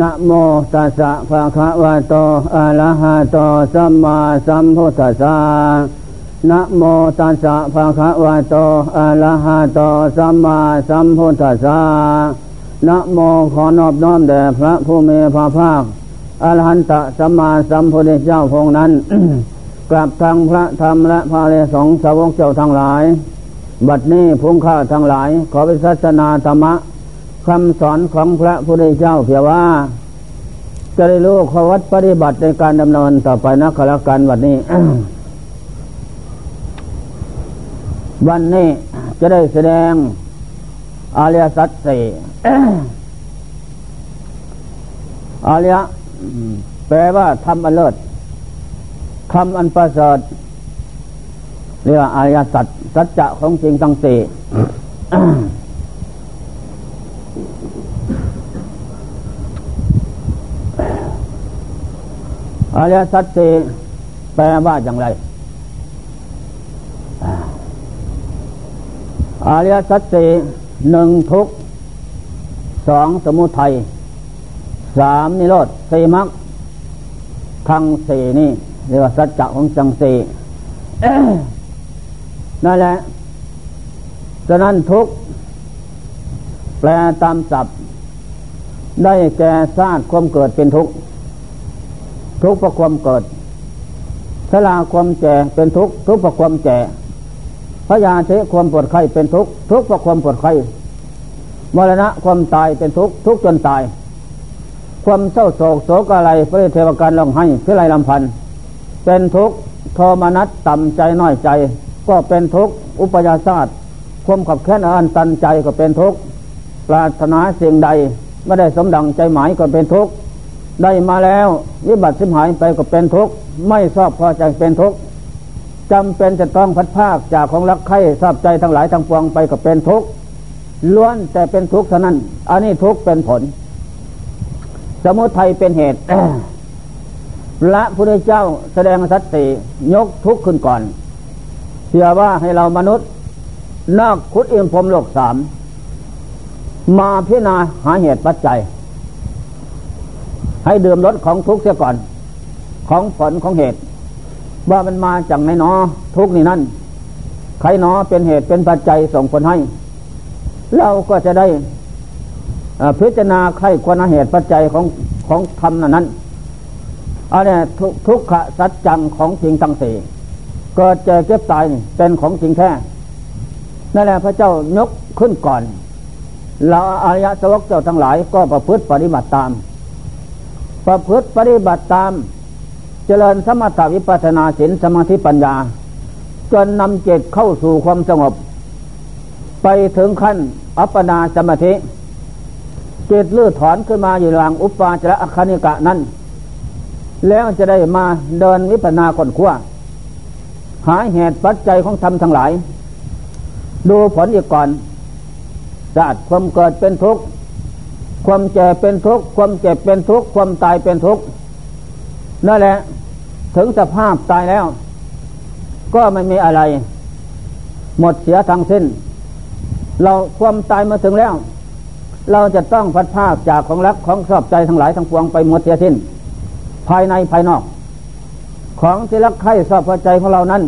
นะโมตัสสะภะคะวะโตอะระหะโตสัมมาสัมพุทธัสสะนะโมตัสสะภะคะวะโตอะระหะโตสัมมาสัมพุทธัสสะนะโมขอนอบน้อมแด่พระผู้มีพระภาคอรหันตสัมมาสัมพุทธเจ้าพงนั้น กลับทางพระธรรมและพระเลสองสาวกเจ้าทั้งหลาย บัดนี้พุงข้าทั้งหลาย ขอไปศาสนาธรรมะ คำสอนของพระพุทธเจ้าเพียงว่า จะได้รู้ขวัดปฏิบัติในการดำเนินต่อไปนะขละกันวันนี้ วันนี้จะได้แสดงอาเรียสัตสีอาเรียแปลว่าทำอันเลิศทำอันประเสริฐเรียกว่าอริยสัจสัจจะของจริงตั้งสี่ อริยสัจสี่แปลว่าอย่างไรอริยสัจสี่หนึ่งทุกสองสมุทัยสามนิโรธสี่มรรคทั้งสี่นี่เรียกว่าสัจจะของจังสี่นั่นแหละฉะนั้นทุกแปลตามศัพท์ ได้แก่ซาดความเกิดเป็นทุก ทุกประความเกิดสลาความแก่เป็นทุกทุกประความแก่พยาธิความปวดไข้เป็นทุกทุกประความปวดไข้มรณะความตายเป็นทุกทุกจนตาย ความเศร้าโศกโศกอะไรพระเทวการร้องให้พิไรลำพันธ์เป็นทุกข์โทมนัสต่ำใจน้อยใจ ก็เป็นทุกข์อุปยาศาสตร์ความขับแค้นอันตันใจก็เป็นทุกข์ปรารถนาสิ่งใด ไม่ได้สมดังใจหมายก็เป็นทุกข์ ได้มาแล้ววิบัติสิมหายไปก็เป็นทุกข์ไม่ชอบพอใจเป็นทุกข์จำเป็นจะต้องพัดภาคจากของรักใคร่ทราบใจทั้งหลายทั้งปวงไปก็เป็นทุกข์ล้วนแต่เป็นทุกข์เท่านั้น อันนี้ทุกข์เป็นผล สมุทัยเป็นเหตุพระพุทธเจ้าแสดงสัตติยกทุกข์ขึ้นก่อนเชื่อว่าให้เรามนุษย์นอกคุดเอ็มพรมโลกสามมาพิจารณาหาเหตุปัจจัย ให้ดื่มรสของทุกข์เสียก่อน ของผลของเหตุ ว่ามันมาจากไหนนอทุกข์นี่นั่นใครนอเป็นเหตุเป็นปัจจัยส่งผลให้ เราก็จะได้พิจารณาใครควรเหตุปัจจัยของของธรรมนั้นอันนี้ทุกทุกขสัจจังของจริงทั้งสี่เกิดเจอเก็บตายเป็นของจริงแท้นั่นแหละพระเจ้ายกขึ้นก่อนเราอริยสวกเจ้าทั้งหลายก็ประพฤติปฏิบัติตาม ประพฤติปฏิบัติตาม เจริญสมถวิปัสนาสินสมาธิปัญญา จนนำจิตเข้าสู่ความสงบ ไปถึงขั้นอัปปนาสมาธิจิตลื้อถอนขึ้นมาอยู่หลังอุปาจระอคณิกะนั้น แล้วจะได้มาเดินวิปัสนาคนขั้วหาเหตุปัจจัยของธรรมทั้งหลาย ดูผลอีกก่อนศาสตร์ความเกิดเป็นทุกข์ ความแก่เป็นทุกข์ความเจ็บเป็นทุกข์ความตายเป็นทุกข์นั่นแหละ ถึงสภาพตายแล้ว ก็ไม่มีอะไร หมดเสียทั้งสิ้น เราความตายมาถึงแล้ว เราจะต้องพัดภาคจากของรักของชอบใจทั้งหลายทั้งปวงไปหมดเสียสิ้น ภายในภายนอก ของที่รักใคร่ชอบพอใจของเรานั้น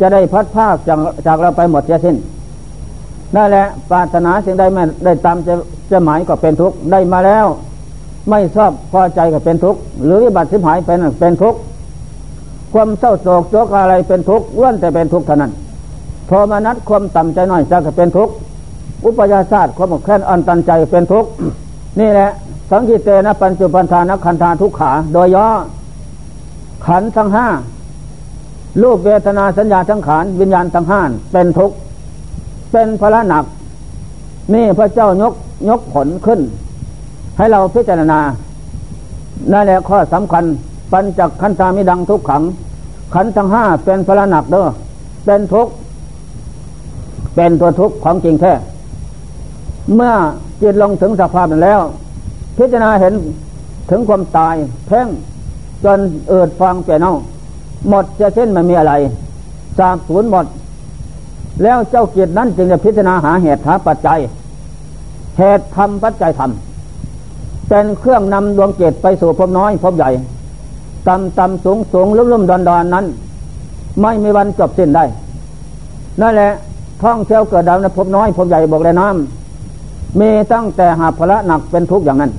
จะได้พัดภาคจากจากเราไปหมดเสียสิ้น นั่นแหละปรารถนาสิ่งใดไม่ได้ตามจะจะหมายก็เป็นทุกข์ได้มาแล้ว ไม่ชอบพอใจก็เป็นทุกข์หรือวิบัติสิบหายเป็นเป็นทุกข์ความเศร้าโศกโศกอะไรเป็นทุกข์ล้วนแต่เป็นทุกข์เท่านั้นโทมานัสความต่ำใจน้อยใจก็เป็นทุกข์อุปยาศาสตร์ความแค้นอันตันใจเป็นทุกข์นี่แหละสังกิเตนะปัญจุปันธานักขันธาทุกขา โดยย่อขันทั้งห้ารูปเวทนาสัญญาทั้งขานวิญญาณทั้งห้าเป็นทุกข์ เป็นพระหนัก นี่พระเจ้ายกยกผลขึ้น ให้เราพิจารณานั่นแหละข้อสำคัญ ปัญจขันธามิดังทุกขัง ขันทั้งห้าเป็นพระหนักเด้อเป็นทุกเป็นตัวทุกข์ของจริงแท้เมื่อจิตลงถึงสภาพนั้นแล้ว พิจารณาเห็นถึงความตายแพ่งจนเอิดฟังเปลี่ยนเอาหมดจะเช่นไมันมีอะไรสาบสูญหมด แล้วเจ้าเกียรตินั้นจึงจะพิจารณาหาเหตุหาปัจจัย เหตุทำปัจจัยทำเป็นเครื่องนำดวงเจตไปสู่พบน้อยพบใหญ่ต่ำต่ำสูงสูงลุ่มลุ่มดอนดอนนั้น ไม่มีวันจบสิ้นได้ นั่นแหละท่องเที่ยวเกิดดาวในพบน้อยพบใหญ่บอกเลยน้ำมีตั้งแต่หาภระหนักเป็นทุกข์อย่างนั้น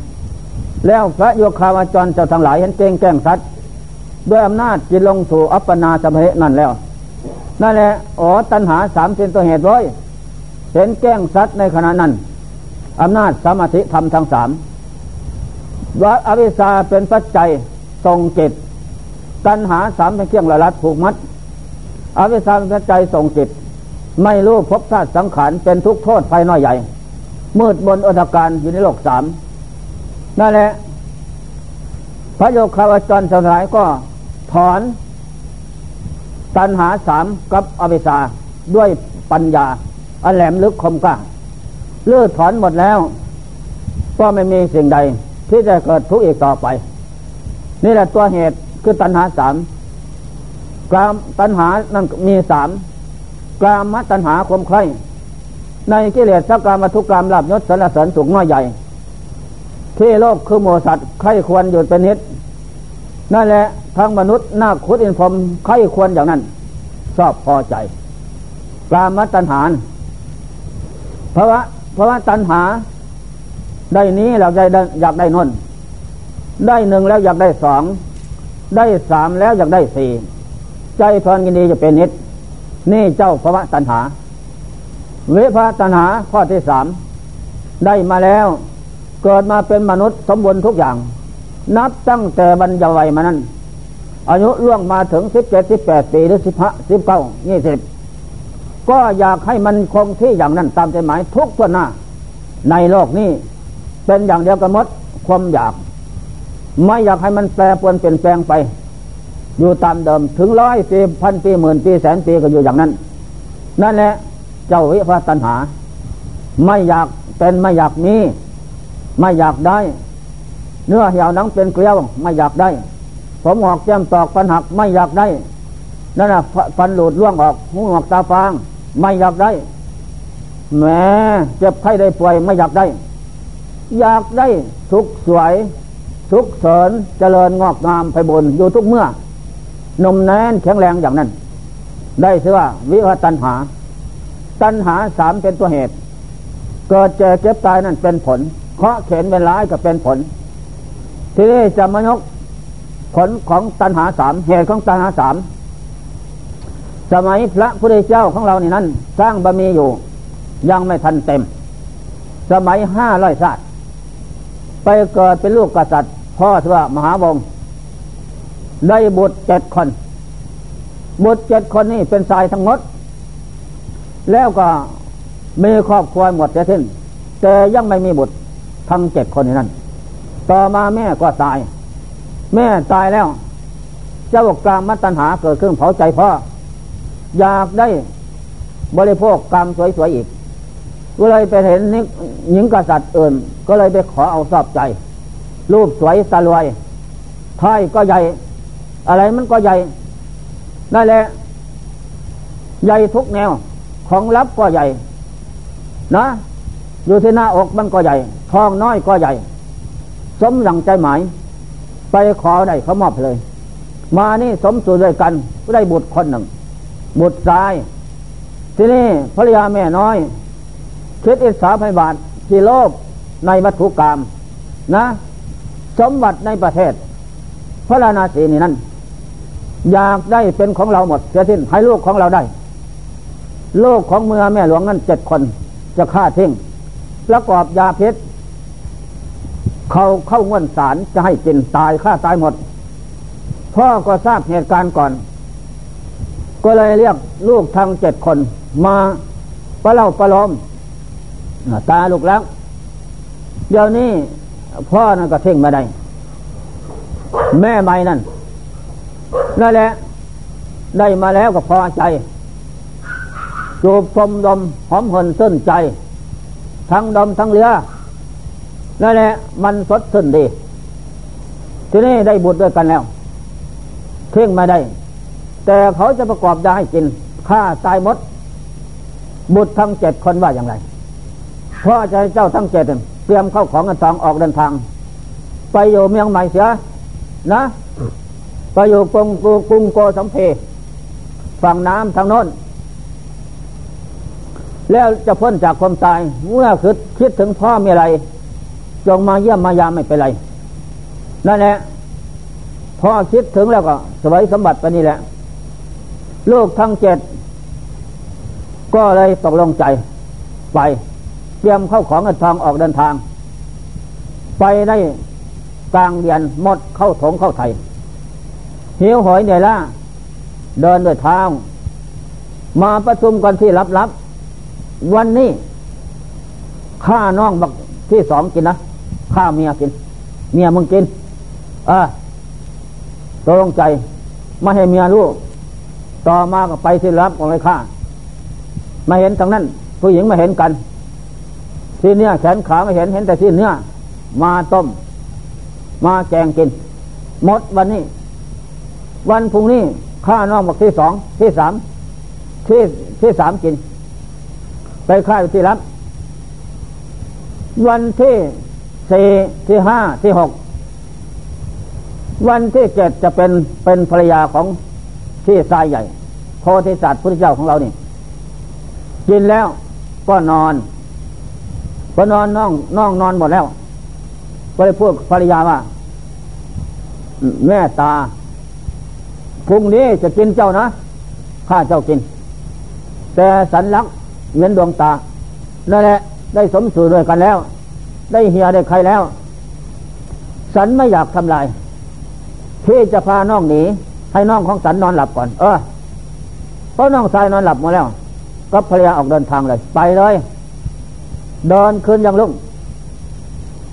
แล้วพระโยคาวาจรเจ้าทั้งหลายเห็นเก่งแก้งสัตว์ด้วยอำนาจจิตลงสู่อัปปนาสมเหนั่นแล้ว นั่นแหละอ๋อตัณหาสามเป็นตัวเหตุร้อยเห็นแก้งสัตว์ในขณะนั้นอำนาจสมาธิธรรมทั้งสามว่าอวิชาเป็นปัจจัยทรงจิตตัณหาสามเป็นเครื่องละลัดผูกมัด อวิชาเป็นปัจจัยทรงจิตไม่รู้พบธาตุสังขารเป็นทุกโทษภายน้อยใหญ่ มืดบนอดการอยู่ในโลกสามนั่นแหละพระโยคาวจรสลายก็ถอน ตัณหาสามกับอวิชชาด้วยปัญญาอันแหลมลึกคมกล้าเลื่อถอนหมดแล้ว ก็ไม่มีสิ่งใด ที่จะเกิดทุกข์อีกต่อไป นี่แหละตัวเหตุคือตัณหาสามกามตัณหานั้นมีสามกามตัณหาคมใครในกิเลสสักกามทุกกรรมลาบยศสรรเสริญสุขน้อยใหญ่ ที่โลกคือโมสัตว์ใครควรหยุดเป็นนิด นั่นแหละทั้งมนุษย์นาคุดอินพรมใครควรอย่างนั้น ชอบพอใจกามตัณหาเพราะว่าเพราะว่าตัณหา ได้นี้เราอยากอยากได้นนได้หนึ่งแล้วอยากได้สองได้สามแล้วอยากได้สี่ใจเพลินกินดีจะเป็นนิด นี่เจ้าภาวะตัณหา เวภาตัณหาข้อที่สามได้มาแล้ว เกิดมาเป็นมนุษย์สมบูรณ์ทุกอย่าง นับตั้งแต่บรรยาวัยมานั้น อายุล่วงมาถึงสิบเจ็ดสิบแปดปีหรือสิบห้าสิบเก้ายี่สิบก็อยากให้มันคงที่อย่างนั้นตามใจหมายทุกตัวหน้า ในโลกนี้เป็นอย่างเดียวกันหมดความอยาก ไม่อยากให้มันแปรปรวนเปลี่ยนแปลงไป อยู่ตามเดิมถึงร้อยปีพันปีหมื่นปีแสนปีก็อยู่อย่างนั้น นั่นแหละเจ้าวิภาตัญหา ไม่อยากเป็นไม่อยากมี ไม่อยากได้ เนื้อเหี่ยวหนังเป็นเกลียวไม่อยากได้ ผมหอกแก้มตอกฟันหักไม่อยากได้นั่นแหะฟันหลุดล่วงออกหูหอกตาฟาง ไม่อยากได้แหมเจ็บไข้ได้ป่วยไม่อยากได้ อยากได้สุขสวยสุขเสริญเจริญงอกงามไปบนอยู่ทุกเมื่อนมแน่นแข็งแรงอย่างนั้น ได้ชื่อว่าวิวัตันหา ตันหาสามเป็นตัวเหตุ เกิดเจ็บเจ็บตายนั่นเป็นผลเคาะเข็นเป็นร้ายก็เป็นผล ทีนี้จะมายกผลของตันหาสามเหตุของตันหาสามสมัยพระพุทธเจ้าของเรานี่นั้น สร้างบารมีอยู่ ยังไม่ทันเต็ม สมัยห้าร้อยศาสตร์ไปเกิดเป็นลูกกษัตริย์ พ่อชื่อว่ามหาวงศ์ได้บุตรเจ็ดคน บุตรเจ็ดคนนี่เป็นชายทั้งหมด แล้วก็มีครอบครัวหมดจะสิ้นแต่ยังไม่มีบุตรทั้งเจ็ดคนนั้น ต่อมาแม่ก็ตาย แม่ตายแล้ว เจ้ากรรมมัตัญหาเกิดขึ้นเผาใจพ่อ อยากได้บริโภคกรรมสวยๆอีก ก็เลยไปเห็นหญิงกษัตริย์อื่น ก็เลยไปขอเอาสอบใจ รูปสวยสลวยท้ายก็ใหญ่ อะไรมันก็ใหญ่นั่นแหละใหญ่ทุกแนว ของลับก็ใหญ่ นะ อยู่ที่หน้าอกมันก็ใหญ่ ท้องน้อยก็ใหญ่ สมหลังใจหมาย ไปขอได้เขามอบเลย มานี่สมสู่ด้วยกันได้บุตรคนหนึ่ง บุตรชาย ที่นี่ภรรยาแม่น้อยคิดอิสาพยบาทที่โลภในวัตถุกรรมนะ สมบัติในประเทศ พระราณาสีนี่นั่นอยากได้เป็นของเราหมดเสียสิ้นให้ลูกของเราได้ ลูกของเมือแม่หลวงนั่นเจ็ดคนจะฆ่าทิ้งประกอบยาพิษ เขาเข้าง่วนสารจะให้กินตายฆ่าตายหมด พ่อก็ทราบเหตุการณ์ก่อน ก็เลยเรียกลูกทั้งเจ็ดคนมาประเล่าประลอมตาลูกแล้วเดี๋ยวนี้พ่อนั่นก็เท่งมาได้ แม่ไม่นั่นนั่นแหละ ได้มาแล้วก็พอใจจูบชมดมหอมหนส้นใจ ทั้งดมทั้งเรือ นั่นแหละมันสดชื่นดี ทีนี้ได้บุตรด้วยกันแล้วเท่งมาได้ แต่เขาจะประกอบยาให้กินฆ่าตายหมด บุตรทั้งเจ็ดคนว่าอย่างไรพ่อจะให้เจ้าทั้งเจ็ดเตรียมเข้าของเงินทองออกเดินทาง ไปอยู่เมืองใหม่เสียนะไปอยู่กรุงกรุงโกสัมเพฝั่งน้ำทางโน้น แล้วจะพ้นจากความตายเมื่อคิดคิดถึงพ่อมีอะไร จงมาเยี่ยมมายามไม่เป็นไร นั่นแหละพอคิดถึงแล้วก็สวยสมบัติไปนี่แหละ ลูกทั้งเจ็ด ก็เลยตกลงใจไป เตรียมเข้าของเงินทองออกเดินทาง ไปได้กลางเดือนหมดเข้าถงเข้าไทยหิวหอยเหนื่อยล้าเดินด้วยเท้ามาประชุมกันที่ลับๆวันนี้ข้าน้องบักที่สองกินนะ ข้าเมียกิน เมียมึงกิน เออตกลงใจไม่ให้เมียรู้ต่อมาก็ไปที่รับของไอ้ข้ามาเห็นทางนั้น ผู้หญิงมาเห็นกัน ที่เนื้อแขนขาไม่เห็นเห็นแต่ที่เนื้อมาต้ม มาแกงกิน หมดวันนี้ วันพรุ่งนี้ข้าน้องบอกที่สองที่สามที่ที่สามกิน ไปค่ายที่รับ วันที่ สี่ที่ห้าที่หกวันที่เจ็ดจะเป็นเป็นภรรยาของที่ทรายใหญ่โพธิสัตว์พระเจ้าของเรานี่กินแล้วก็นอนพอนอนน้องน้องนอนหมดแล้ว ก็เลยพูดภรรยาว่า แม่ตาพรุ่งนี้จะกินเจ้านะข้าเจ้ากิน แต่สันลักเหมือนดวงตานั่นแหละได้สมสู่ด้วยกันแล้ว ได้เฮียได้ใครแล้ว สันไม่อยากทำลายพี่จะพาน้องหนี ให้น้องของสันนอนหลับก่อน เออเพราะน้องชายนอนหลับมาแล้ว ก็ภรรยาออกเดินทางเลย ไปเลยเดินคืนยังลุ่ง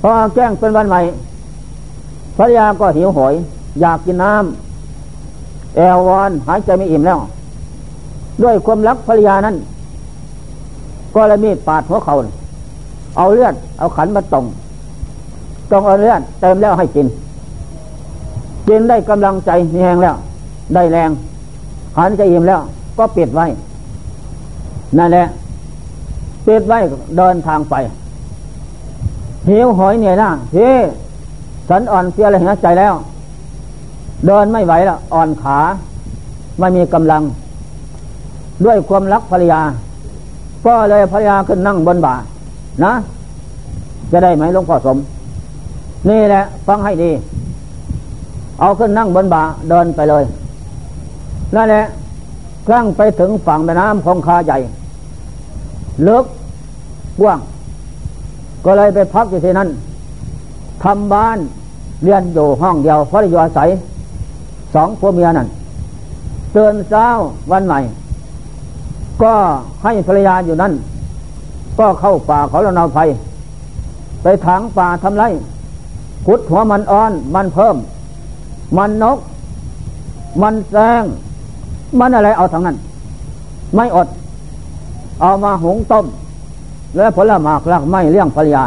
พอแจ้งเป็นวันใหม่ภรรยาก็หิวโหย อยากกินน้ำแอลวอนหายใจไม่อิ่มแล้ว ด้วยความรักภรรยานั้น ก็เลยมีปาดหัวเขา เอาเลือด เอาขันมาตรงตรงเอาเลือดเต็มแล้วให้กิน กินได้กำลังใจมีแหงแล้ว ได้แรงหันใจอิ่มแล้ว ก็ปิดไว้ นั่นแหละปิดไว้เดินทางไปหิวหอยเหนื่อยนะพี่ฉันอ่อนเสียเลยหัวใจแล้ว เดินไม่ไหวแล้วอ่อนขาไม่มีกำลัง ด้วยความรักภรรยา ก็เลยภรรยาขึ้นนั่งบนบ่า นะ จะได้ไหมหลวงพ่อสม นี่แหละ ฟังให้ดี เอาขึ้นนั่งบนบ่าเดินไปเลยนั่นแหละครั้งไปถึงฝั่งแม่น้ำคงคาใหญ่ลึกกว้าง ก็เลยไปพักอยู่ที่นั่นทำบ้านเรียนอยู่ห้องเดียวเพราะอยู่อาศัยสองผัวเมียนั่นเตือนเช้าวันใหม่ ก็ให้ภรรยาอยู่นั่น ก็เข้าป่าเขาละนาภัยไปถางป่าทำไรขุดหัวมันอ่อน มันเพิ่ม มันนก มันแซงมันอะไรเอาทั้งนั้น ไม่อด เอามาหุงต้ม และผลหมากรักไม่เลี้ยงภรรยา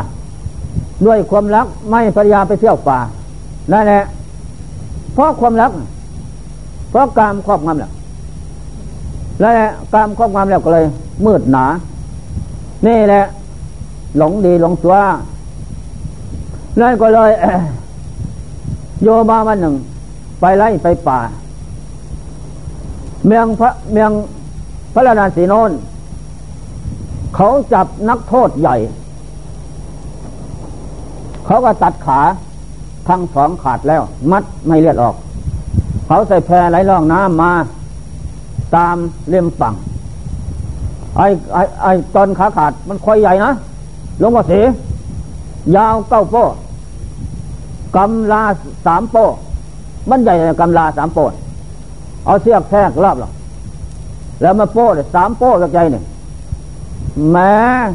ด้วยความรักไม่ภรรยาไปเที่ยวป่านั่นแหละเพราะความรัก เพราะกามครอบงำแหละและกามครอบงำแล้วก็เลย มืดหนา นี่แหละ หลงดีหลงตัวนั่นก็เลยโยมาวันหนึ่ง ไปไล่ไปป่า เมืองพระเมืองพระราชสีโนนเขาจับนักโทษใหญ่ เขาก็ตัดขาทั้งสองขาดแล้ว มัดไม่เลือดออก เขาใส่แพรไหลล่องน้ำมา ตามเล่มฝั่ง ไอ้ไอ้ไอ้ตอนขาขาดมันคอยใหญ่นะลงมาสียาวเก้าโป้กำลาสามโป้มันใหญ่กำลาสามโป้เอาเสียกแทกรอบหรอแล้วมาโป้เลยสามโป้กับใจเนี่ยแม้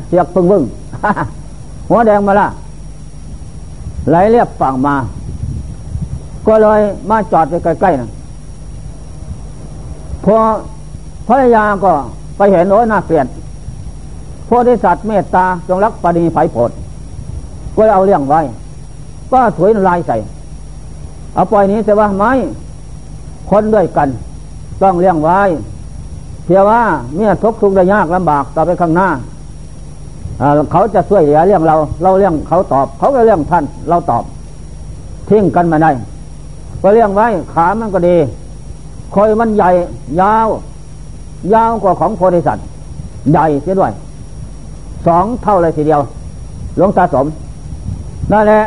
เสียกพึ่งพึ่งหัวแดงมาละไหลเรียบฝั่งมา ก็เลยมาจอดไปใกล้ๆนะพอภรรยาก็ ไปเห็นโอ้ยน่าเกลียดพอได้สัตว์เมตตาจงรักปณีไผ่ผดก็เอาเลี้ยงไว้ ก็ถวยลายใส่ เอาปล่อยนี้แต่ว่าไม่คนด้วยกัน ต้องเลี้ยงไว้เพียงว่าเมื่อทุกทุกได้ยากลำบากต่อไปข้างหน้าเขาจะช่วยเหลือเรื่องเรา เราเรื่องเขาตอบ เขาก็เรื่องท่านเราตอบทิ้งกันมาได้ก็เลี้ยงไว้ขามันก็ดีคอยมันใหญ่ยาว ยาวกว่าของโพธิสัตว์ใหญ่เสียด้วยสองเท่าเลยทีเดียว หลวงตาสมนั่นแหละ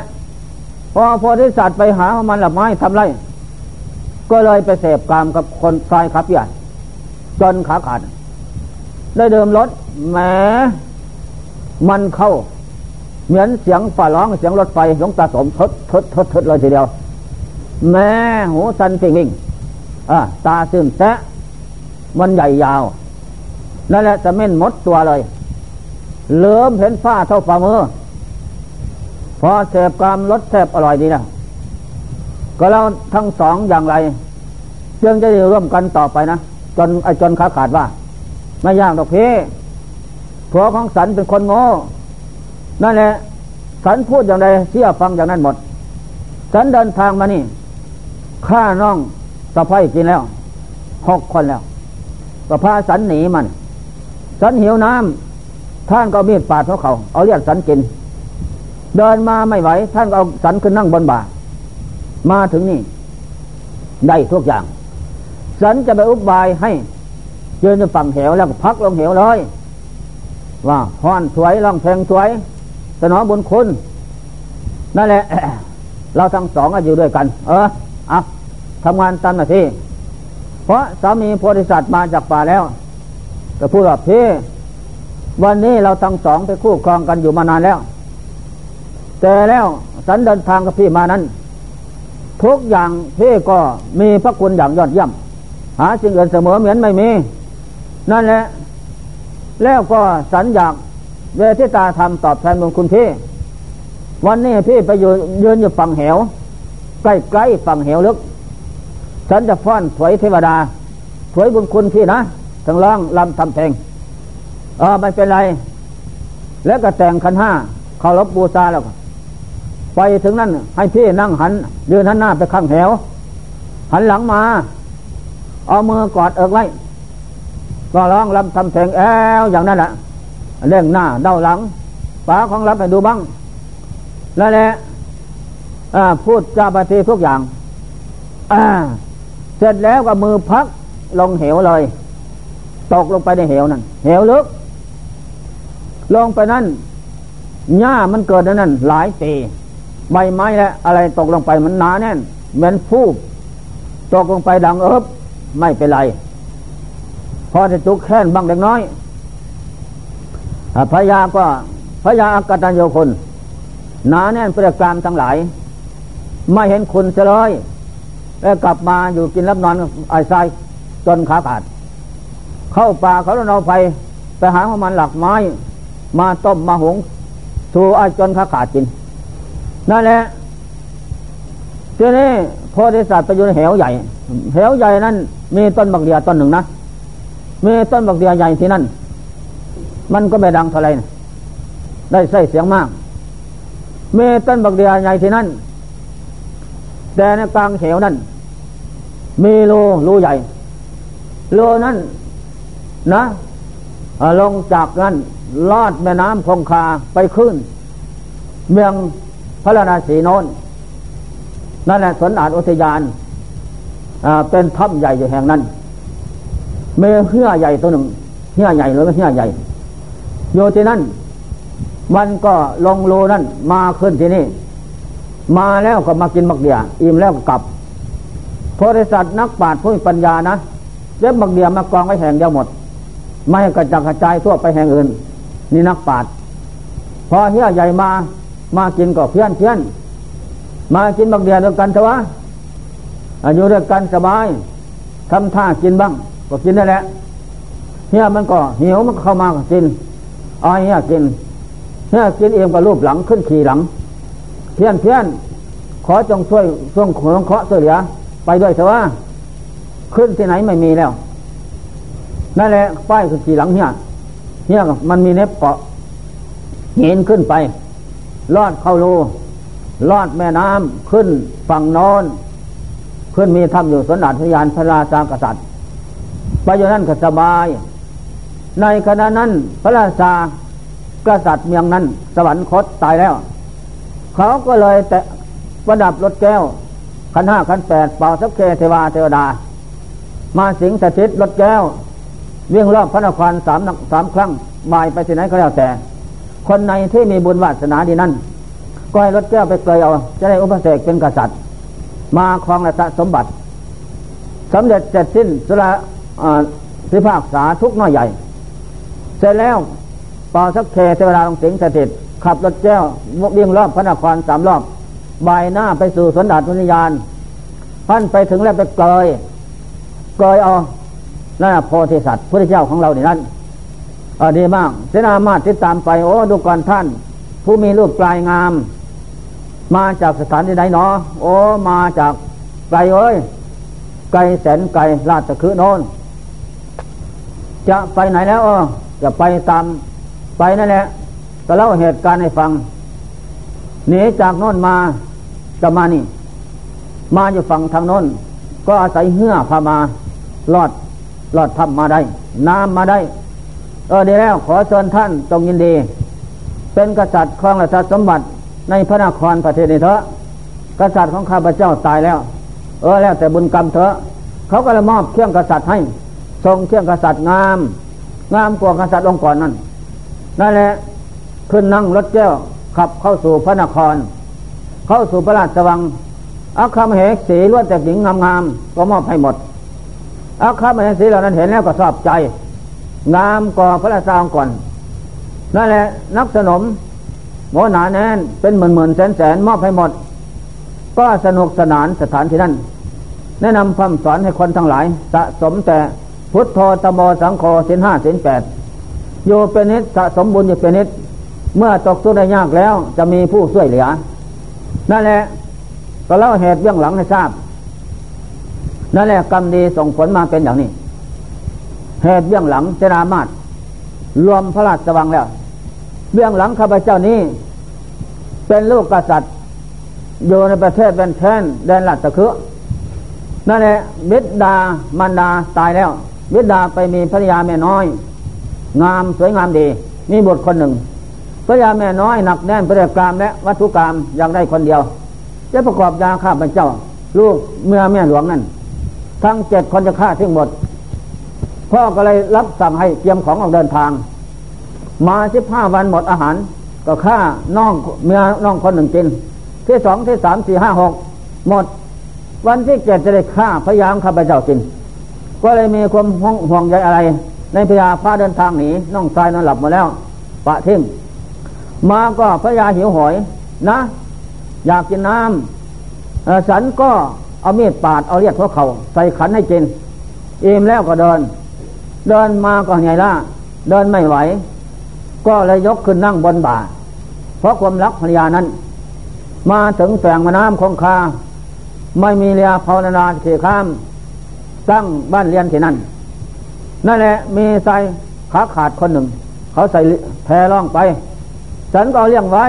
พอโพธิสัตว์ไปหามันหลับไม้ทำไร ก็เลยไปเสพกามกับคนชายขับยานจนขาขาดได้เดิมรถแหมมันเข้า เหมือนเสียงฝ่าร้องเสียงรถไฟหลวงตาสมทดทดทดทดเลยทีเดียว แม่หูสันสิงวิ่งอ่าตาซึมแซะ มันใหญ่ยาว นั่นแหละจะเม่นมดตัวเลย เหลือมเห็นฟ้าเท่าฝ่ามือ พอเสพกามรสแสบอร่อยดีนะก็เราทั้งสองอย่างไรจึงจะได้ร่วมกันต่อไปนะจนไอจนขาขาดว่า ไม่ยากดอกพี่ผัวของสันเป็นคนโง่นั่นแหละสันพูดอย่างไรเชื่อฟังอย่างนั้นหมด สันเดินทางมานี่ฆ่าน้องสะพ้ายกินแล้วหกคนแล้ว ก็พาสันหนีมัน สันหิวน้ำท่านก็มีดปาดเขาเขาเอาเลียดสันกิน เดินมาไม่ไหว ท่านก็เอาสันขึ้นนั่งบนบ่า มาถึงนี่ ได้ทุกอย่าง สันจะไปอุบายให้ยืนจะฝั่งเหวแล้วก็พักลงเหวเลยว่าพรสวยร้องเพลงสวยสนองบุญคุณนั่นแหละ เราทั้งสองอยู่ด้วยกัน เออเอาทำงานตามหน้าที่ เพราะสามีโพธิสัตว์มาจากป่าแล้วจะพูดว่าพี่วันนี้เราทั้งสองไปคู่ครองกันอยู่มานานแล้วแต่แล้วสันเดินทางกับพี่มานั้น ทุกอย่างพี่ก็มีพระคุณอย่างยอดเยี่ยม หาสิ่งอื่นเสมอเหมือนไม่มี นั่นแหละ แล้วก็สันอยากเวทิตาธรรมตอบแทนบุญคุณพี่ วันนี้พี่ไปยืนยืนอยู่ฝั่งเหว ใกล้ๆฝั่งเหวลึก ฉันจะฟ้อนถวยเทวดา ถวยบุญคุณพี่นะทั้งร้องลำทำเพลงเออไม่เป็นไร แล้วก็แต่งคันห้าเคารพบูชาแล้วก็ไปถึงนั่นให้พี่นั่งหันยืนหันหน้าไปข้างแถว หันหลังมา เอามือกอดเอิกไว้ก็ร้องลำทำเพลงแอวอย่างนั้นแหละเร่งหน้าเด้าหลังฝาของรับให้ดูบ้างแล้วแหละพูดจาปฏิทุกอย่างอ เสร็จแล้วก็มือพักลงเหวเลย ตกลงไปในเหวนั่นเหวลึก ลงไปนั่นหญ้ามันเกิดนั่นหลายปีใบไม้และอะไรตกลงไปมันหนาแน่นเหมือนฟูกตกลงไปดังเอิบไม่เป็นไร พอจะจุกแค่นบ้างเล็กน้อยพญาก็พญาอากตัญโยคนหนาแน่นประการทั้งหลาย ไม่เห็นคุณเลย แล้วกลับมาอยู่กินรับนอนไอ้ทรายจนขาขาด เข้าป่าเขาเราไปไปหาของมันหลักไม้ มาต้มมาหุงสู่ไอ้จนขาขาดกิน นั่นแหละทีนี้โพธิสัตว์ไปอยู่ในเหวใหญ่ เหวใหญ่นั้น มีต้นบักเดียต้นหนึ่งนะ มีต้นบักเดียใหญ่ที่นั่น มันก็ไม่ดังเท่าไรนะได้ใส่เสียงมาก มีต้นบักเดียใหญ่ที่นั่น แต่ในกลางเหวนั้น มีรูรูใหญ่รูนั้น นะลงจากนั้นลอดแม่น้ำคงคาไปขึ้น เมืองพระนาศีโนนนั่นแหละสวนอาดอุทยานเป็นถ้ำใหญ่อยู่แห่งนั้นมีเหี้ยใหญ่ตัวหนึ่งเหี้ยใหญ่หรือไม่เหี้ยใหญ่อยู่ที่นั่นมันก็ลงโลนั่นมาขึ้นที่นี่ มาแล้วก็มากินมักเดียอิ่มแล้วก็กลับโพธิสัตว์นักปราชญ์ผู้มีปัญญานะเย็บมักเดียมากองไว้แห่งเดียวหมด ไม่ให้กระจัดกระจายทั่วไปแห่งอื่น นี่นักปราชญ์พอเหี้ยใหญ่มามากินก็เพี้ยนเพี้ยนมากินบักเดียด้วยกันเถอะวะอยู่ด้วยกันสบายทำท่ากินบ้าง ก็กินได้แหละเฮียมันก็หิวมันเข้ามาก็กินอ้อยเฮียกินเฮียกินเองก็รูปหลังขึ้นขี่หลัง เพี้ยนเพี้ยนขอจงช่วยช่วงของเคาะเสียไปด้วยเถอะวะขึ้นที่ไหนไม่มีแล้วนั่นแหละป้ายคือขีหลังเฮียเฮียมันมีเน็บเกาะเห็นขึ้นไป ลอดเข้ารูลอดแม่น้ำขึ้นฝั่งน้นขึ้นมีถ้ำอยู่สนอาทยานพระราชากษัตริย์ไปอยู่นั่นก็สบาย ในขณะนั้นพระราชากษัตริย์เมืองนั้น สวรรคตตายแล้ว เขาก็เลยแต่ประดับรถแก้วขันห้าขันแปดเป่าสักเคเทวาเทวดา มาสิงสถิตรถแก้ว วิ่งรอบพระนครสามสามครั้งบายไปที่ไหนก็แล้วแต่ คนในที่มีบุญวาสนาดีนั่นก็ให้รถแก้วไปเกยเอา จะได้อุปเสกเป็นกษัตริย์ มาครองราชสมบัติสำเร็จเสร็จสิ้นสุราสิภาคษาทุกน้อยใหญ่ เสร็จแล้วป่าสักเคเทวดาลงสิงสถิต ขับรถแก้ววิ่งรอบพระนครสามรอบบายหน้าไปสู่สนดาตุนิยานท่านไปถึงแล้วไปเกยเกยเอานั่นโพธิสัตว์พระเจ้าของเราเนี่นั่นอดีมากเสนามาติดตามไป โอ้ดูก่อนท่าน ผู้มีรูปปลายงาม มาจากสถานที่ไหนเนาะโอ้มาจากไกลเอ้ยไกลแสนไกลลาดตะคือโนนจะไปไหนแล้วออจะไปตามไปนั่นแหละ ก็เล่าเหตุการณ์ให้ฟังหนีจากโน้นมาจะมานี่ มาอยู่ฝั่งทางโน้น ก็อาศัยเหื่อพามาลอดลอดทำมาได้ น้ำมาได้ เออดีแล้วขอเชิญท่านจงยินดี เป็นกษัตริย์ครองราชสมบัติในพระนครประเทศนี้เถอะกษัตริย์ของข้าพเจ้าตายแล้ว เออแล้วแต่บุญกรรมเถอะ เขาก็เลยมอบเครื่องกษัตริย์ให้ ทรงเครื่องกษัตริย์งาม งามกว่ากษัตริย์องค์ก่อนนั่นนั่นแหละ ขึ้นนั่งรถแก้วขับเข้าสู่พระนคร เข้าสู่พระราชวังอาคามเหสีล้วนแต่หญิงงามๆก็มอบให้หมดอาคามเหสีเหล่านั้นเห็นแล้วก็ชอบใจ งามกว่าพระราชาก่อนนั่นแหละนักสนมโมหนาแน่นเป็นหมื่นหมื่นแสนแสนมอบให้หมด ก็สนุกสนานสถานที่นั้น แนะนำคำสอนให้คนทั้งหลาย สะสมแต่พุทธโธตโมสังโฆสินห้าสินแปดอยู่เป็นนิดสะสมบุญอยู่เป็นนิด เมื่อตกทุกข์ได้ยากแล้ว จะมีผู้ช่วยเหลือ นั่นแหละ ก็เล่าเหตุเบื้องหลังให้ทราบ นั่นแหละกรรมดีส่งผลมาเป็นอย่างนี้ เหตุเบื้องหลังเจนามาตรวมพระราชวังแล้ว เบื้องหลังข้าพเจ้านี้ เป็นลูกกษัตริย์อยู่ในประเทศเป็นแทนแดนหลัดตะคือนั่นแหละบิดามันดาตายแล้ว บิดาไปมีภรรยาแม่น้อย งามสวยงามดี มีบทคนหนึ่ง พระยาแม่น้อยหนักแน่นประกรรมและวัตถุกรรมอย่างได้คนเดียว จะประกอบยาฆ่าพระเจ้า ลูกเมื่อแม่หลวงนั่นทั้งเจ็ดคนจะฆ่าทิ้งหมด พ่อก็เลยรับสั่งให้เตรียมของออกเดินทาง มาสิบห้าวันหมดอาหาร ก็ฆ่าน้องเมื่อน้องคนหนึ่งกิน ที่สองที่สามสี่ห้าหกหมด วันที่เจ็ดจะได้ฆ่าพยายามข้าพเจ้ากิน ก็เลยมีความห่วงใยอะไร ในพยาพาเดินทางหนีน้องชายนอนหลับมาแล้ว ปะทิ้ง มาก็พระยาหิวหอยนะ อยากกินน้ำฉันก็เอามีดปาดเอาเลียดพวกเขาใส่ขันให้กินอิ่มแล้วก็เดิน เดินมาก็ไงล่ะ เดินไม่ไหว ก็เลยยกขึ้นนั่งบนบ่า เพราะความรักภรรยานั้น มาถึงแสงมาน้ำคงคา ไม่มีเรือภาวนาเขข้าม ตั้งบ้านเรียนที่นั่น นั่นแหละมีใส่ขาขาดคนหนึ่ง เขาใส่แพร่องไป ฉันก็เลี้ยงไว้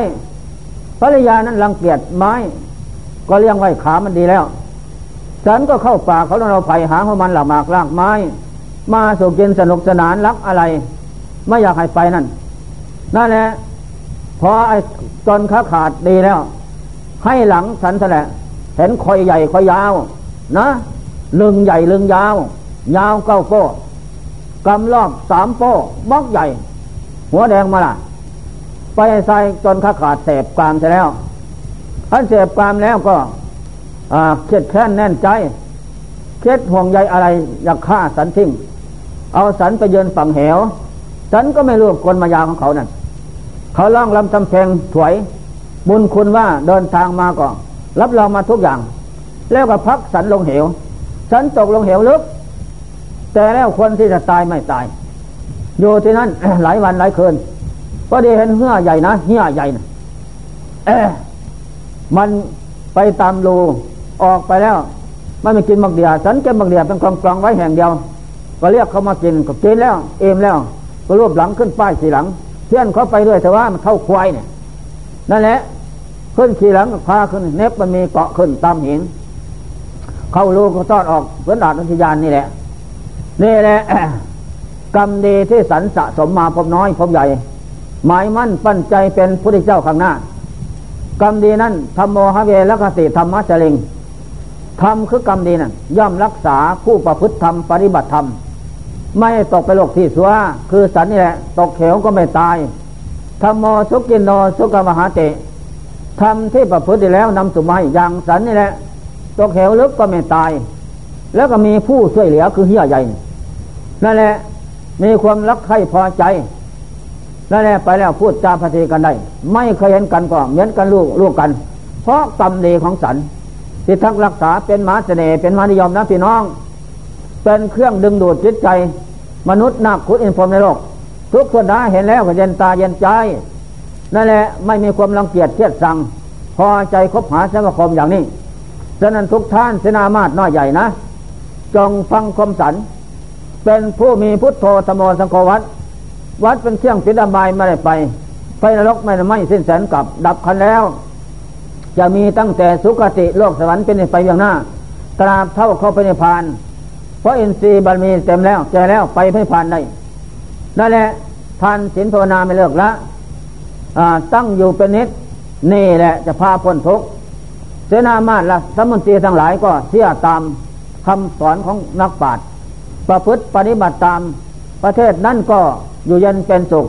ภรรยานั้นรังเกียจไม้ ก็เลี้ยงไว้ขามันดีแล้ว ฉันก็เข้าป่าเขาเราไผ่หาของมันหลักหมากลากไม้ มาสุกินสนุกสนานรักอะไร ไม่อยากให้ไปนั่นนั่นแหละพอไอ้ตนขาขาดดีแล้ว ให้หลังฉันแสละเห็นคอยใหญ่คอยยาว นะลึงใหญ่ลึงยาว ยาวเก้าโป้กำรอบสามโป้บล็อกใหญ่ หัวแดงมาล่ะ ไปใส่จนขาขาดเสพกามใช่แล้วท่านเสพกามแล้วก็เครียดแค้นแน่นใจเครียดห่วงใยอะไรอยากฆ่าสันทิ้งเอาสันไปเยืนฝั่งเหว สันก็ไม่รู้คนมายาของเขานั่นเขาล่องลำจำเพงถวย บุญคุณว่าเดินทางมาก็รับรองมาทุกอย่าง แล้วก็พักสันลงเหว สันตกลงเหวลึก แต่แล้วคนที่จะตายไม่ตาย อยู่ที่นั่นหลายวันหลายคืน ก็ได้เห็นเหี้ยใหญ่นะเหี้ยใหญ่นะเอมันไปตามรูออกไปแล้ว มันไม่กินบักเดียสันเก็บบักเดียเป็นกองกองไว้แห่งเดียว ก็เรียกเขามากินก็กินแล้ว เอมแล้ว ก็รวบหลังขึ้นป้ายสีหลังเพื่อนเขาไปด้วยแต่ว่ามันเข้าควายเนี่ยนั่นแหละขึ้นขี่หลังพาขึ้นเน็บมันมีเกาะขึ้นตามหินเข้าลูกก็ตอดออกเพื่อนดาดวิญญาณนี่แหละนี่แหละกรรมดีที่สันสะสมมาพบน้อยพบใหญ่ หมายมั่นปั้นใจเป็นพระเจ้าข้างหน้า กรรมดีนั้นธรรมโมหเวรกติธรรมะเจริงธรรมคือกรรมดีนั้นย่อมรักษาผู้ประพฤติธรรมปฏิบัติธรรม ไม่ตกไปโลกที่สัวคือสันนี่แหละ ตกเขวก็ไม่ตายธรรมโมสุกินโนสุกมหาเตทำที่ประพฤติแล้วนำสุมาอย่างสันนี่แหละ ตกเหวลึกก็ไม่ตาย แล้วก็มีผู้ช่วยเหลือคือเฮียใหญ่ นั่นแหละ มีความรักใคร่พอใจ นั่นแหละไปแล้วพูดจาพเทกันได้ ไม่เคยเห็นกันก็เหมือนกันลูกลูกกัน เพราะกรรมดีของสันที่ทักรักษาเป็นมาเสน่ห์เป็นมานิยมนะพี่น้อง เป็นเครื่องดึงดูดจิตใจ มนุษย์นักขุดอินพรมในโลก ทุกคนได้เห็นแล้วก็เย็นตาเย็นใจ นั่นแหละไม่มีความรังเกียจเทียดสังพอใจคบหาสมาคมอย่างนี้ฉะนั้นทุกท่านเสนามาตน้อยใหญ่นะ จงฟังคมสัน เป็นผู้มีพุทโธธโมสังโฆวัด วัดเป็นเครื่องปิดอบายไม่ได้ไปไฟนรกไม่ได้ไม่สิ้นแสนกับดับคันแล้ว จะมีตั้งแต่สุคติโลกสวรรค์เป็นไปอย่างหน้า ตราบเท่าเข้าไปในพาน เพราะอินทรีย์บารมีเต็มแล้วแก่แล้วไปไม่ผ่านได้นั่นแหละทานศีลภาวนาไม่เลิกละตั้งอยู่เป็นนิดนี่แหละจะพาพ้นทุกข์เสนามาตละสมุนตรีทั้งหลายก็เชื่อตามคำสอนของนักปราชญ์ประพฤติปฏิบัติตามประเทศนั้นก็ อยู่เย็นเป็นสุข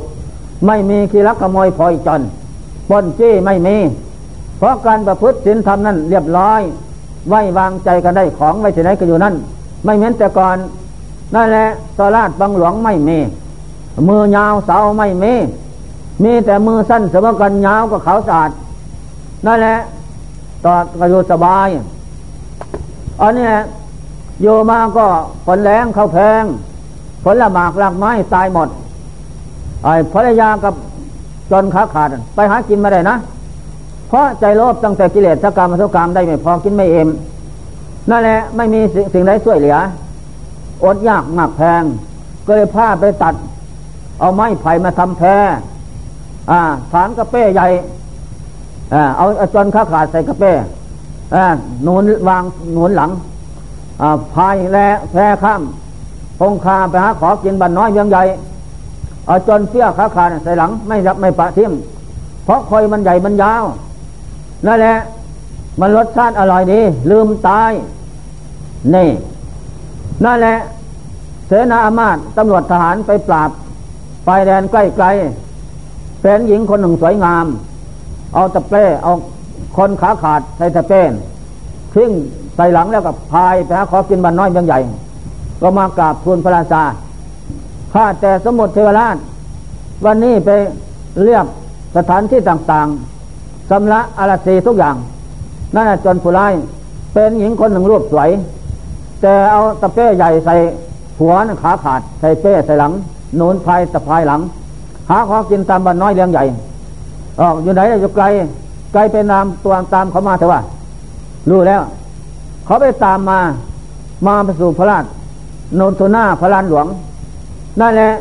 ไม่มีคีรักขโมยพลอยจนปนจี้ไม่มี เพราะการประพฤติศีลธรรมนั้นเรียบร้อย ไว้วางใจกันได้ของไว้ที่ไหนก็อยู่นั่น ไม่เหมือนแต่ก่อนนั่นแหละตลาดบางหลวงไม่มี มือยาวเสาไม่มี มีแต่มือสั้นเสมอกันยาวก็เขาสะอาดนั่นแหละตอดก็อยู่สบายอันนี้โยมาก็ผลแรงเขาแพงผลละหมากลากไม้ตายหมด ภรรยากับจนขาขาด ไปหากินมาได้นะ เพราะใจโลภตั้งแต่กิเลสสกรรมสุกรรมได้ไม่พอกินไม่เอ็มนั่นแหละไม่มีสิ่งใดช่วยเหลืออดยากหนักแพง ก็เลยพาไปตัด เอาไม้ไผ่มาทำแพรอ่าฐานกระเป้ใหญ่อ่าเอาจนขาขาดใส่กระเป้อ่าหนุนวางหนุนหลังพายแลแพร่ข้ามพงคาไปหาขอกินบันน้อยเบียงใหญ่ เอาจนเสี้ยขาขาดใส่หลังไม่รับไม่ปะทิ่มเพราะคอยมันใหญ่มันยาวนั่นแหละ มันรสชาติอร่อยดี ลืมตาย นี่นั่นแหละ เสนาอามาตตำรวจทหารไปปราบไปแดนใกล้ๆเป็นหญิงคนหนึ่งสวยงาม เอาตะเป้เอาคนขาขาดใส่ตะเป้ทิ้งใส่หลังแล้วกับพายไปหาขอกินบันน้อยเบียงใหญ่ ก็มากราบทูลพระราชา ข้าแต่สมุทรเทวราช วันนี้ไปเรียกสถานที่ต่างๆสำละอาราศีทุกอย่าง นั่นจนผู้ร้ายเป็นหญิงคนหนึ่งรูปสวย แต่เอาตะเป้ใหญ่ใส่หัวขาขาด ใส่เป้ใส่หลังนูนพายตะพายหลัง หาขอกินตามบันน้อยเลี้ยงใหญ่ ออกอยู่ไหนอยู่ไกล ไกลเป็นนามตัวตามเขามาเถอะว่ารู้แล้ว เขาไปตามมามาไปสู่พระราชโนนทนาพระลานหลวง นั่นแหละ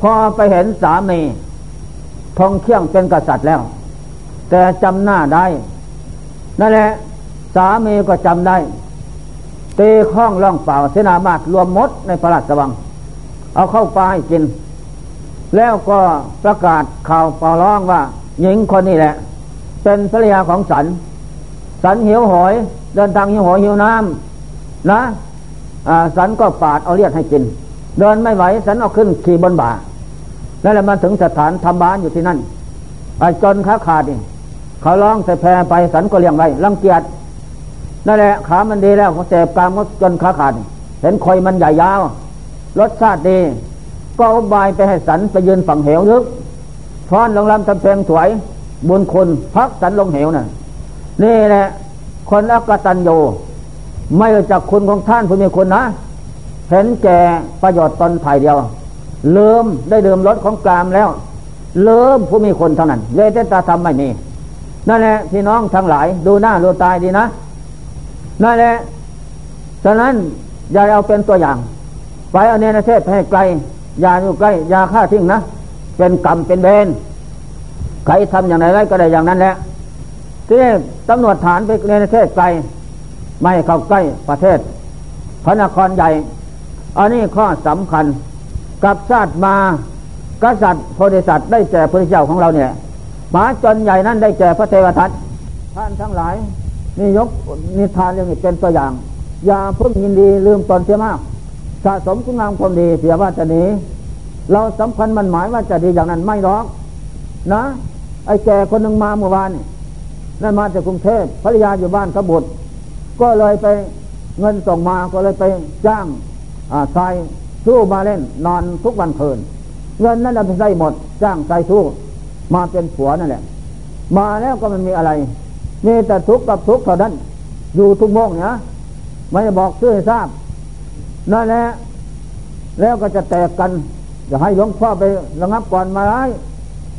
พอไปเห็นสามีทองเคี่ยงเป็นกษัตริย์แล้ว แต่จำหน้าได้ นั่นแหละสามีก็จำได้เตีข้องล่องเปล่าเสนามาตรวมมดในพระราชวัง เอาเข้าไปกิน แล้วก็ประกาศข่าวเป่าร้องว่า หญิงคนนี้แหละ เป็นภรรยาของสัน สันหิวหอยเดินทางหิวหัวหิวน้ำนะสันก็ปาดเอาเลียดให้กิน เดินไม่ไหวสันเอาขึ้นขี่บนบ่า แล้วแหละมาถึงสถานทำบ้านอยู่ที่นั่นไอ้จนขาขาดนี่เขาร้องใส่แพรไปสันก็เลี้ยงไว้รังเกียจนั่นแหละขามันดีแล้วเขาเสพกามก็จนขาขาด เห็นคอยมันใหญ่ยาวรสชาติดี ก็เอาบายไปให้สันไปยืนฝั่งเหวลึกทอนลงลำทำเพลงสวย บุญคุณพักสันลงเหวน่ะนี่แหละคนอักตันโยไม่รู้จักคุณของท่านผู้มีคุณนะ เห็นแก่ประโยชน์ตนถ่ายเดียวเลิมได้เดิมรถของกลามแล้วเลิมผู้มีคนเท่านั้นเวทตาธรรมไม่มีนั่นแหละพี่น้องทั้งหลาย ดูหน้าดูตายดีนะนั่นแหละฉะนั้นอย่าเอาเป็นตัวอย่าง ไปเอาเนรเทศให้ไกลอย่าอยู่ใกล้อย่าฆ่าทิ้งนะ เป็นกรรมเป็นเวรใครทำอย่างไรก็ได้อย่างนั้นแหละที่ตำรวจฐานไปในรเทศไกล ไม่เข้าใกล้ประเทศพระนครใหญ่ อันนี้ข้อสำคัญกับชาติมากษัตริย์โพธิสัตว์ได้แก่พระเจ้าของเราเนี่ยหมาจนใหญ่นั้นได้แก่พระเทวทัตท่านทั้งหลายนี่ยกนิทานเรื่องนี้เป็นตัวอย่าง อย่าเพิ่งยินดีลืมตนเสียมาก สะสมคุณงามความดีเสียว่าจะหนีเราสำคัญมันหมายว่าจะดีอย่างนั้นไม่หรอกนะไอ้แก่คนหนึ่งมาเมื่อวานนั่นมาจากกรุงเทพภรรยาอยู่บ้านขบุตรก็เลยไปเงินส่งมาก็เลยไปจ้าง ทรายสู้มาเล่นนอนทุกวันคืน เงินนั้นเราไปใช้หมดจ้างทรายสู้มาเป็นผัวนั่นแหละ มาแล้วก็มันมีอะไร มีแต่ทุกข์กับทุกข์เท่านั้น อยู่ทุกโมงเนี่ยไม่บอกชื่อให้ทราบนั่นแหละแล้วก็จะแตกกันจะให้หลวงพ่อไประงับก่อนมาไร้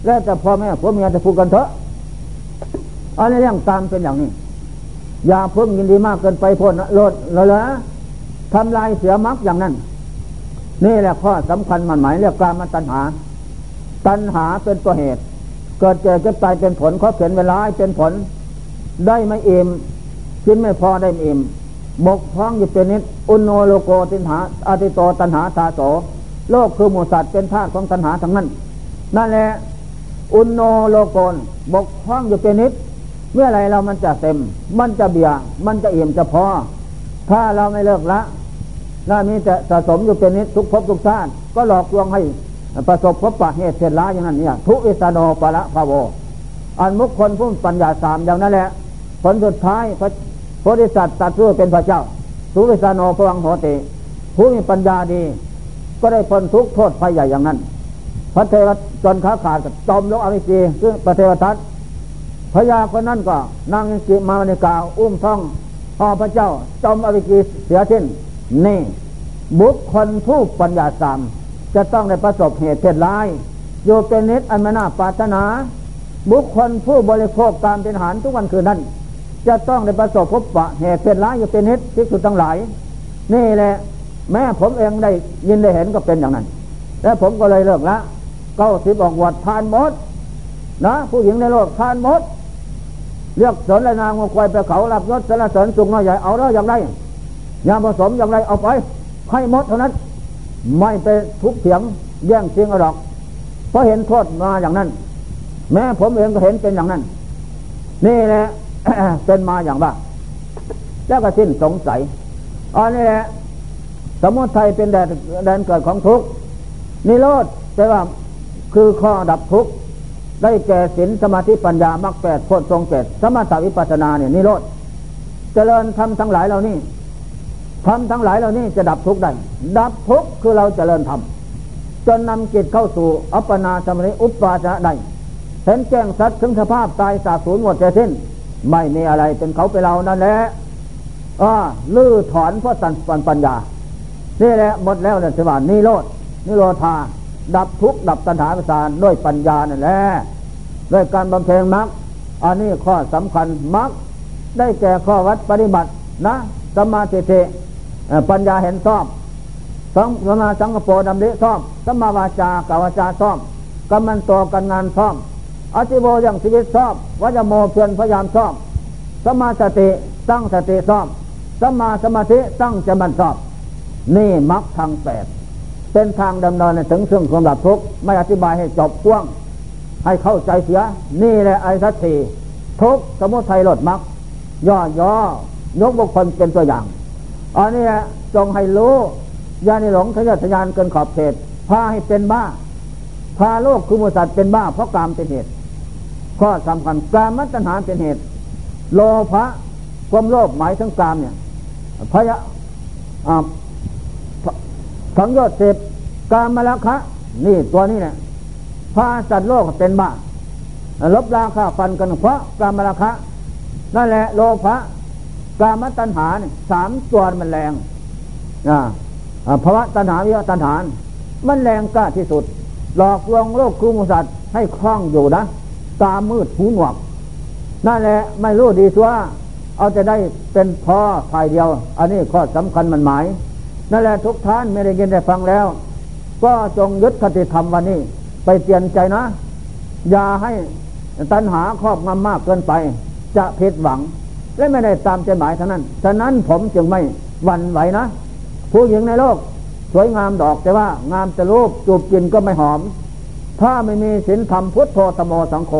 แล้วแต่พ่อแม่ผัวเมียจะพูดกันเถอะอันนี้เรื่องตามเป็นอย่างนี้ อย่าเพิ่งยินดีมากเกินไปพ้นโลดเลยละ ทำลายเสียมักอย่างนั้น นี่แหละข้อสำคัญมันหมายเรียกการมาตัณหา ตัณหาเป็นตัวเหตุ เกิดเจ็บก็ตายเป็นผลเขาเขียนเวลาเป็นผล ได้ไม่เอ็มกินไม่พอได้ไม่เอ็มบกพร่องอยู่เป็นนิดอุนโนโลโกตินหาอาติโตตันหาตาโสโลกคือหมูสัตว์เป็นธาตุของตันหาทั้งนั้น นั่นแหละอุนโนโลโกนบกพร่องอยู่เป็นนิดเมื่อไรเรามันจะเต็ม มันจะเบียมันจะเอี่ยมจะพอ ถ้าเราไม่เลิกละน่ามีแต่สะสมอยู่เป็นนิดทุกภพทุกชาติก็หลอกลวงให้ประสบพบปะเหตุเสร็จล้าอย่างนั้นเนี่ยทุอิสโนปะละภาโวอันมุคคลผู้ปัญญาสามอย่างนั้นแหละผลสุดท้ายพระโพธิสัตว์ตัดสู้เป็นพระเจ้าสุวิสโนพวังโหติ ผู้มีปัญญาดีก็ได้พ้นทุกโทษภัยใหญ่อย่างนั้น พระเทวจนขาขาดจมลงอวิจีคือพระเทวทัตพญาคนนั้นก็นั่งจิมาในกา อุ้มท้อง พ่อพระเจ้าจอมอวิจีเสียสิ้นนี่ บุคคลผู้ปัญญาสามจะต้องได้ประสบเหตุเพศร้ายโยเป็นนิดอันมนาปาถนา บุคคลผู้บริโภคการเป็นอาหารทุกวันคืนนั้น จะต้องได้ประสบพบปะเหตุเป็นร้ายอยู่เป็นนิดที่สุดทั้งหลาย นี่แหละแม้ผมเองได้ยินได้เห็นก็เป็นอย่างนั้น แล้วผมก็เลยเลิกละเก้าสิบออกวัดทานมดนะผู้หญิงในโลกทานมด เรียกสนและนางมาควายไปเขารับยศสนสริญสุงน้อยใหญ่เอาแล้วอย่างไรยาผสมอย่างไรเอาไปให้มดเท่านั้น ไม่ไปทุกเถียงแย่งเสียงอรอก เพราะเห็นโทษมาอย่างนั้น แม้ผมเองก็เห็นเป็นอย่างนั้น นี่แหละเป็นมาอย่างว่าแล้วก็สิ้นสงสัยอันนี้แหละสมุทัยเป็นแดนแดนเกิดของทุกข์นิโรธแปลว่าคือข้อดับทุกข์ ได้แก่ศีลสมาธิปัญญามรรคแปดโพชฌงเจ็ดสมถวิปัสนาเนี่ยนิโรธเจริญทำทั้งหลายเหล่านี้ทำทั้งหลายเหล่านี้จะดับทุกข์ได้ ดับทุกข์คือเราเจริญทำจนนำจิตเข้าสู่อัปปนาสมาธิอุปปาจะได้เห็นแจ้งสัตว์ถึงสภาพตายสาบสูญหมดจะสิ้น ไม่มีอะไรเป็นเขาไปเรานั่นแหละอ่าลื้อถอนเพราะสันปัญปัญญา นี่แหละหมดแล้วเนี่ยสว่านิโรดนิโรธา ดับทุกข์ดับตัณหาประสานด้วยปัญญานั่นแหละด้วยการบำเพ็ญมรรคอันนี้ข้อสำคัญมรรคได้แก่ข้อวัดปฏิบัตินะสมาธิเทปัญญาเห็นชอบสังสมาสังกปรดำริชอบสมาวาจากาวาจาชอบกำมันตัวกันงานชอบอธิโบอย่างชีวิตชอบวัจโมเพียรพยายามชอบสมาสติตั้งสติชอบสมาสมาธิตั้งจะมันชอบ นี่มรรคทางแปด เป็นทางดำเนินถึงซึ่งความดับทุกข์ไม่อธิบายให้จบกว้าง ให้เข้าใจเสีย นี่แหละไอ้สัตสีทุกสมุทัยลดมรรคย่อย่อยกบุคคลเป็นตัวอย่างอันนี้จงให้รู้ยาในหลงทะยานทะยานเกินขอบเขตพาให้เป็นบ้าพาโลกคือมูสัตว์เป็นบ้าเพราะกามเป็นเหตุข้อสำคัญกามมัตัญหาเป็นเหตุ โลภะความโลภหมายถึงกามเนี่ยพยะสังโยชน์เสพ กามมละคะ นี่ตัวนี้เนี่ยพาสัตว์โลกเป็นบ้าลบราคาฟันกันเพราะกามมละคะนั่นแหละโลภะกามตัญหาเนี่ยสามตัวมันแรงนะภาวะตัญหาวิวตัญหา มันแรงกล้าที่สุด หลอกลวงโลกคุมสัตว์ให้คล่องอยู่นะ ตามืดหูหนวก นั่นแหละไม่รู้ดีชัวเอาจะได้เป็นพ่อฝ่ายเดียว อันนี้ข้อสำคัญมันหมาย นั่นแหละทุกท่านไม่ได้ยินได้ฟังแล้ว ก็จงยึดคติธรรมวันนี้ ไปเปลี่ยนใจนะ อย่าให้ตัณหาครอบงำมากเกินไป จะผิดหวัง และไม่ได้ตามใจหมายเท่านั้น ฉะนั้นผมจึงไม่หวั่นไหวนะ ผู้หญิงในโลก สวยงามดอกแต่ว่างามแต่รูปจูบกินก็ไม่หอม ถ้าไม่มีศีลธรรมพุทโธธโมสังโฆ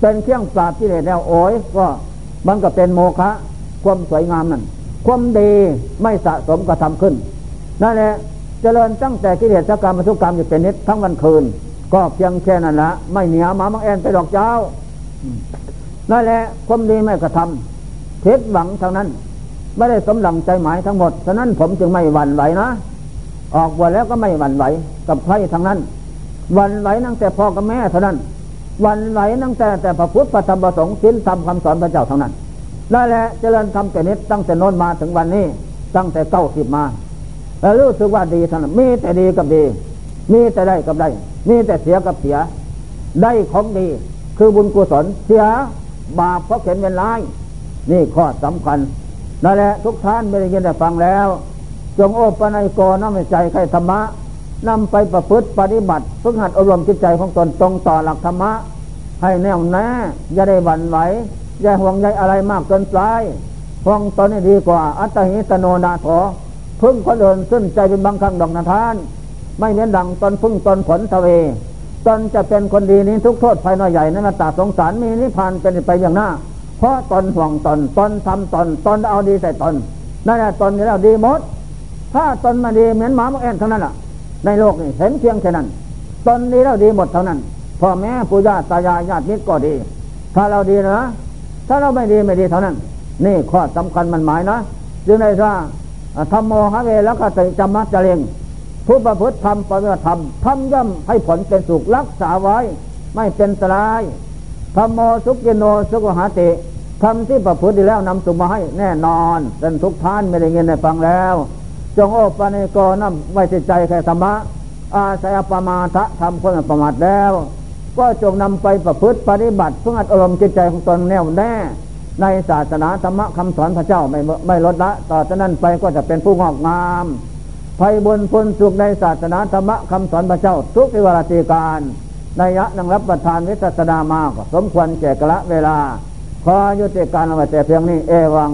เป็นเครื่องปราบกิเลสแล้วโอ้ยก็มันก็เป็นโมฆะความสวยงามนั่นความดีไม่สะสมกระทำขึ้นนั่นแหละ เจริญตั้งแต่กิเลสกรรมทุกกรรมอยู่เป็นนิดทั้งวันคืน ก็เพียงแค่นั้นละไม่เหนียวมามังแอนไปดอกเจ้านั่นแหละความดีไม่กระทำเท็หวังท่านั้น ไม่ได้สมหลังใจหมายทั้งหมดฉะนั้นผมจึงไม่หวั่นไหวนะ ออกบวชแล้วก็ไม่หวั่นไหวกับใครทั้งนั้นหวั่นไหวนั่งแต่พ่อกับแม่เท่านั้นหวั่นไหวนั่งแต่แต่พระพุทธพระธรรมพระสงฆ์สิ้นธรรมคำสอนพระเจ้าเท่านั้นนั่นแหละเจริญธรรมแต่นิดตั้งแต่โน้นมาถึงวันนี้ ตั้งแต่เก้าสิบมา แล้วรู้สึกว่าดีท่านมีแต่ดีกับดี มีแต่ได้กับได้ มีแต่เสียกับเสีย ได้ของดี คือบุญกุศลเสียบาปเพราะเข็นเป็นร้าย นี่ข้อสำคัญนั่นแหละทุกท่านไม่ได้ยินได้ฟังแล้ว จงโอปนัยกรน้ำใจใครธรรมะนำไปประพฤติปฏิบัติฝึกหัดอบรมจิตใจของตนตรงต่อหลักธรรมะ ให้แน่วแน่อย่าได้หวั่นไหวอย่าห่วงใยอะไรมากเกินไปห่วงตนนี่ดีกว่า อัตหิสโนนาโถ พึ่งคนอื่นซึ่งใจเป็นบางครั้งดอกนาทาน ไม่เน้นดังตนพึ่งตนผลทเวตนจะเป็นคนดีนี้ทุกโทษภายในใหญ่นั้นตาสงสารมีนิพพานเป็นไปอย่างหน้า เพราะตนห่วงตนตนทำตนตนเอาดีใส่ตนนั่นแหละตนนี่แล้วดีหมด ถ้าตนมาดีเหมือนหมาหมกแอนเท่านั้นอะ ในโลกนี้เห็นเพียงแค่นั้น ตนดีแล้วดีหมดเท่านั้นพ่อแม่ปู่ย่าตายายญาติมิตรก็ดี ถ้าเราดีนะ ถ้าเราไม่ดีไม่ดีเท่านั้น นี่ข้อสำคัญมันหมายนะจึงได้ว่า ธรรมโมหะเวแล้วก็ติจำมัจเจริญผู้ประพฤติธรรมปฏิบัติธรรมทำย่อมให้ผลเป็นสุขรักษาไว้ ไม่เป็นสลายธรรมโมสุกิโนสุขหาติทำที่ประพฤติแล้วนำสุขมาให้แน่นอนเป็นทุกท่านไม่ได้เงินได้ฟังแล้ว จงโอปานิโกนำไว้ใจแค่ธรรมะอาศัยปรมาทะทำคนประมาทแล้ว ก็จงนำไปประพฤติปฏิบัติเพื่ออารมณ์จิตใจของตนแน่วแน่ ในศาสนาธรรมะคำสอนพระเจ้าไม่ไม่ลดละ ต่อจากนั้นไปก็จะเป็นผู้งอกงามภัยบนพ้นสุขในศาสนาธรรมะคำสอนพระเจ้า ทุกเวลาตีการในยะนังรับประทานวิสัสนามากสมควรแก่กละเวลา ขอยุติการเอาไว้แต่เพียงนี้เอวัง